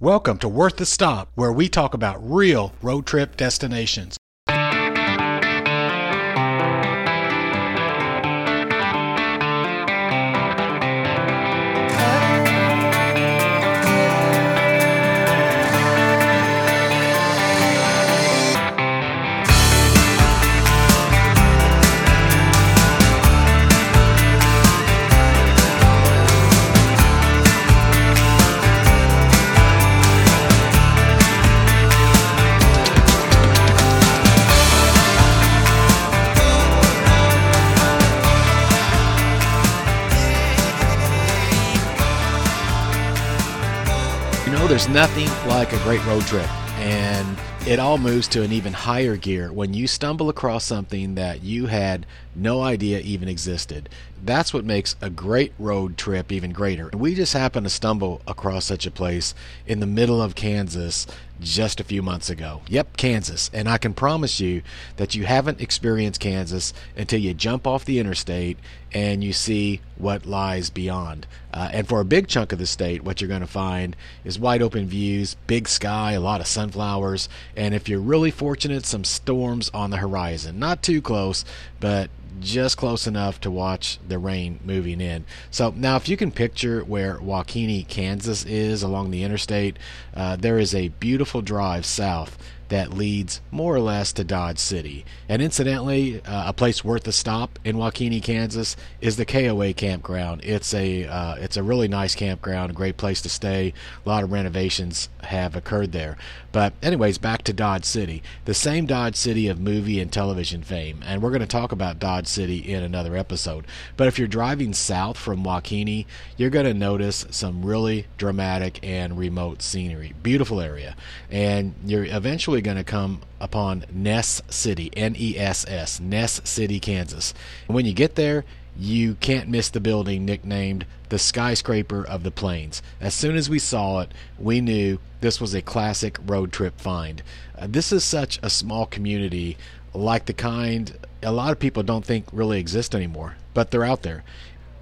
Welcome to Worth the Stop, where we talk about real road trip destinations. There's nothing like a great road trip, and it all moves to an even higher gear when you stumble across something that you had no idea even existed. That's what makes a great road trip even greater. We just happened to stumble across such a place in the middle of Kansas just a few months ago. Yep, Kansas. And I can promise you that you haven't experienced Kansas until you jump off the interstate and you see what lies beyond. Uh, and for a big chunk of the state, what you're going to find is wide open views, big sky, a lot of sunflowers, and if you're really fortunate, some storms on the horizon. Not too close, but just close enough to watch the rain moving in. So now, if you can picture where WaKeeney, Kansas is along the interstate, uh, there is a beautiful drive south that leads more or less to Dodge City. And incidentally, uh, a place worth a stop in WaKeeney, Kansas, is the KOA campground. It's a uh, it's a really nice campground, a great place to stay. A lot of renovations have occurred there. But anyways, back to Dodge City, the same Dodge City of movie and television fame. And we're going to talk about Dodge City in another episode. But if you're driving south from WaKeeney, you're going to notice some really dramatic and remote scenery. Beautiful area, and you're eventually going to come upon Ness City, N E S S, Ness City, Kansas. And when you get there, you can't miss the building nicknamed the skyscraper of the plains. As soon as we saw it, we knew this was a classic road trip find. Uh, this is such a small community, like the kind a lot of people don't think really exist anymore, but they're out there.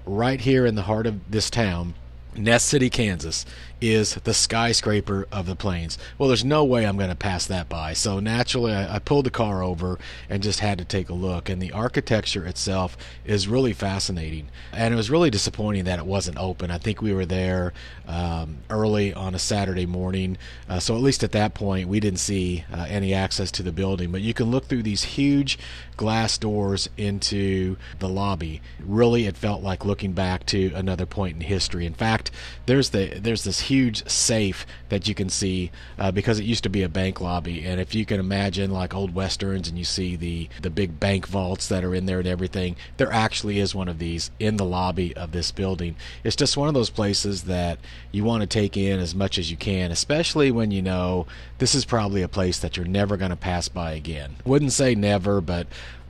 Right here in the heart of this town, Ness City, Kansas, is the skyscraper of the plains. Well, there's no way I'm going to pass that by. So naturally, I, I, pulled the car over and just had to take a look. And the architecture itself is really fascinating. And it was really disappointing that it wasn't open. I think we were there um, early on a Saturday morning. Uh, so at least at that point, we didn't see uh, any access to the building. But you can look through these huge glass doors into the lobby. Really, it felt like looking back to another point in history. In fact, there's the there's this huge safe that you can see uh, because it used to be a bank lobby. And if you can imagine like old westerns and you see the the big bank vaults that are in there and everything, there actually is one of these in the lobby of this building. It's just one of those places that you want to take in as much as you can, especially when you know this is probably a place that you're never going to pass by again. Wouldn't say never, but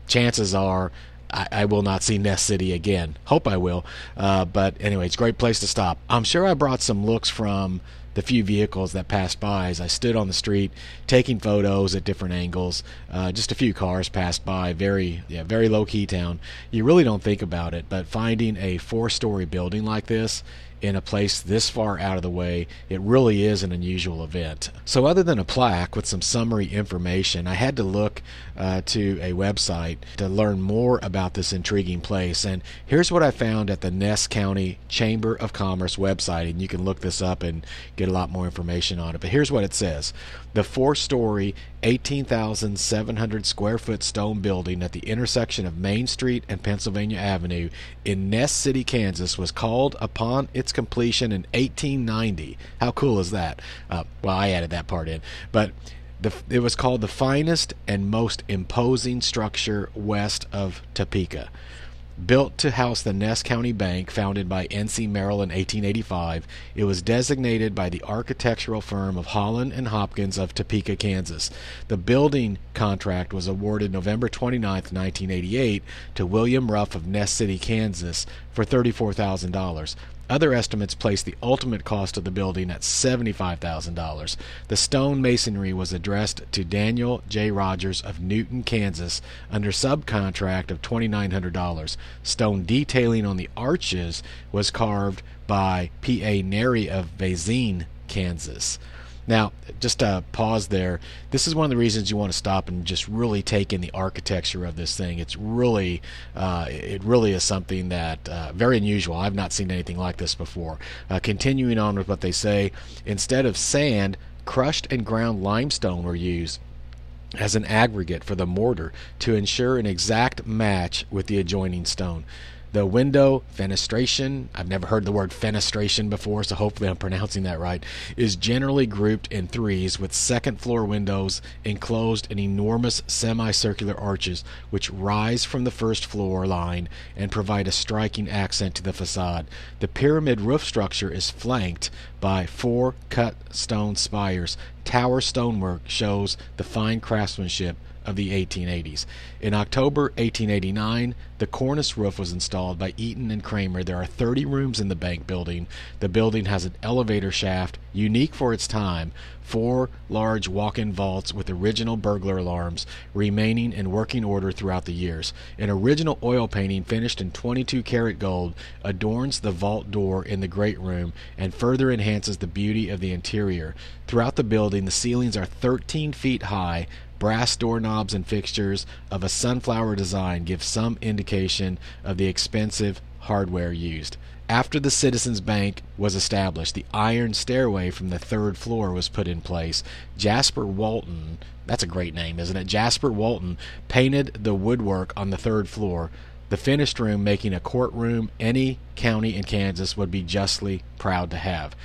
chances are I, I, will not see Ness City again. Hope I will. Uh, but anyway, it's a great place to stop. I'm sure I brought some looks from the few vehicles that passed by as I stood on the street taking photos at different angles. Uh, just a few cars passed by. Very, yeah, very low key town. You really don't think about it, but finding a four story building like this in a place this far out of the way, it really is an unusual event. So, other than a plaque with some summary information, I had to look uh, to a website to learn more about this intriguing place. And here's what I found at the Ness County Chamber of Commerce website, and you can look this up and get a lot more information on it. But here's what it says the four story, 18,700 square foot stone building at the intersection of Main Street and Pennsylvania Avenue in Ness City, Kansas, was called upon its completion in 1890. How cool is that? Uh, well, I added that part in. But the, it was called the finest and most imposing structure west of Topeka. Built to house the Ness County Bank, founded by N.C. Merrill in 1885, it was designated by the architectural firm of Holland and Hopkins of Topeka, Kansas. The building contract was awarded November 29, 1988, to William Ruff of Ness City, Kansas, for $34,000. Other estimates place the ultimate cost of the building at $75,000. The stone masonry was addressed to Daniel J. Rogers of Newton, Kansas, under subcontract of $2,900. Stone detailing on the arches was carved by P.A. Neri of Bazine, Kansas. Now, just to pause there, this is one of the reasons you want to stop and just really take in the architecture of this thing. It's really, uh, it really is something that uh, very unusual. I've not seen anything like this before. Uh, continuing on with what they say, instead of sand, crushed and ground limestone were used as an aggregate for the mortar to ensure an exact match with the adjoining stone. The window fenestration, I've never heard the word fenestration before, so hopefully I'm pronouncing that right, is generally grouped in threes with second floor windows enclosed in enormous semicircular arches which rise from the first floor line and provide a striking accent to the facade. The pyramid roof structure is flanked by four cut stone spires. Tower stonework shows the fine craftsmanship of the 1880s. In October 1889, the cornice roof was installed by Eaton and Kramer. There are 30 rooms in the bank building. The building has an elevator shaft, unique for its time, four large walk-in vaults with original burglar alarms remaining in working order throughout the years. An original oil painting finished in 22 karat gold adorns the vault door in the great room and further enhances the beauty of the interior. Throughout the building, the ceilings are 13 feet high, brass doorknobs and fixtures of a sunflower design give some indication of the expensive hardware used. After the Citizens Bank was established, the iron stairway from the third floor was put in place. Jasper Walton, that's a great name, isn't it? Jasper Walton painted the woodwork on the third floor, the finished room making a courtroom any county in Kansas would be justly proud to have.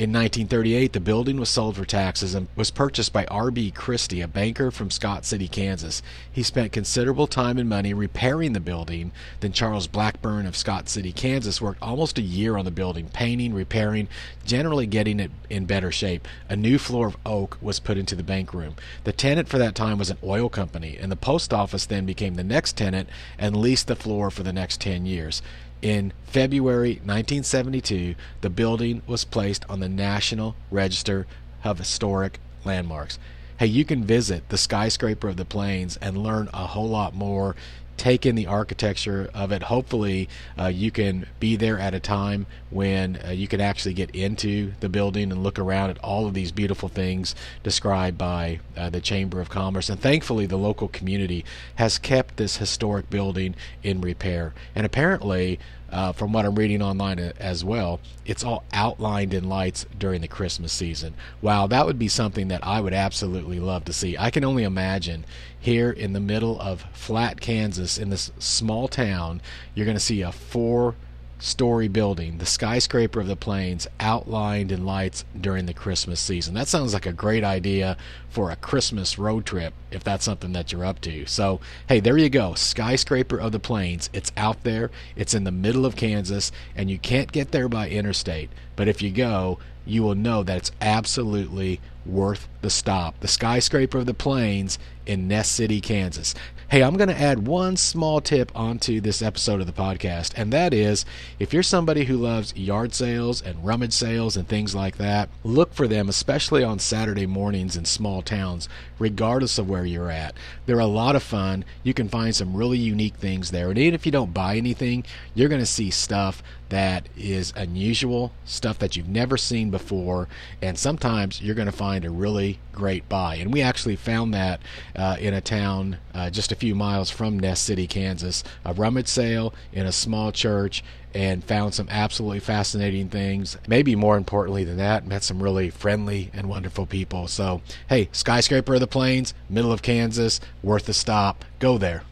In 1938, the building was sold for taxes and was purchased by R.B. Christie, a banker from Scott City, Kansas. He spent considerable time and money repairing the building. Then Charles Blackburn of Scott City, Kansas worked almost a year on the building, painting, repairing, generally getting it in better shape. A new floor of oak was put into the bank room. The tenant for that time was an oil company, and the post office then became the next tenant and leased the floor for the next 10 years. In February 1972, the building was placed on the National Register of Historic Landmarks. Hey, you can visit the skyscraper of the plains and learn a whole lot more take in the architecture of it. Hopefully, uh, you can be there at a time when uh, you can actually get into the building and look around at all of these beautiful things described by uh, the Chamber of Commerce. And thankfully, the local community has kept this historic building in repair. And apparently, uh, from what I'm reading online as well, it's all outlined in lights during the Christmas season. Wow, that would be something that I would absolutely love to see. I can only imagine here in the middle of flat Kansas, in this small town, you're going to see a four story building, the skyscraper of the plains, outlined in lights during the Christmas season. That sounds like a great idea for a Christmas road trip if that's something that you're up to. So, hey, there you go. Skyscraper of the Plains. It's out there, it's in the middle of Kansas, and you can't get there by interstate. But if you go, you will know that it's absolutely worth the stop. The skyscraper of the plains in Ness City, Kansas. Hey, I'm going to add one small tip onto this episode of the podcast, and that is if you're somebody who loves yard sales and rummage sales and things like that, look for them, especially on Saturday mornings in small towns, regardless of where you're at. They're a lot of fun. You can find some really unique things there. And even if you don't buy anything, you're going to see stuff that is unusual, stuff that you've never seen before, and sometimes you're going to find a really great buy. And we actually found that uh, in a town uh, just a few miles from Ness City, Kansas, a rummage sale in a small church, and found some absolutely fascinating things. Maybe more importantly than that, met some really friendly and wonderful people. So, hey, skyscraper of the plains, middle of Kansas, worth a stop. Go there.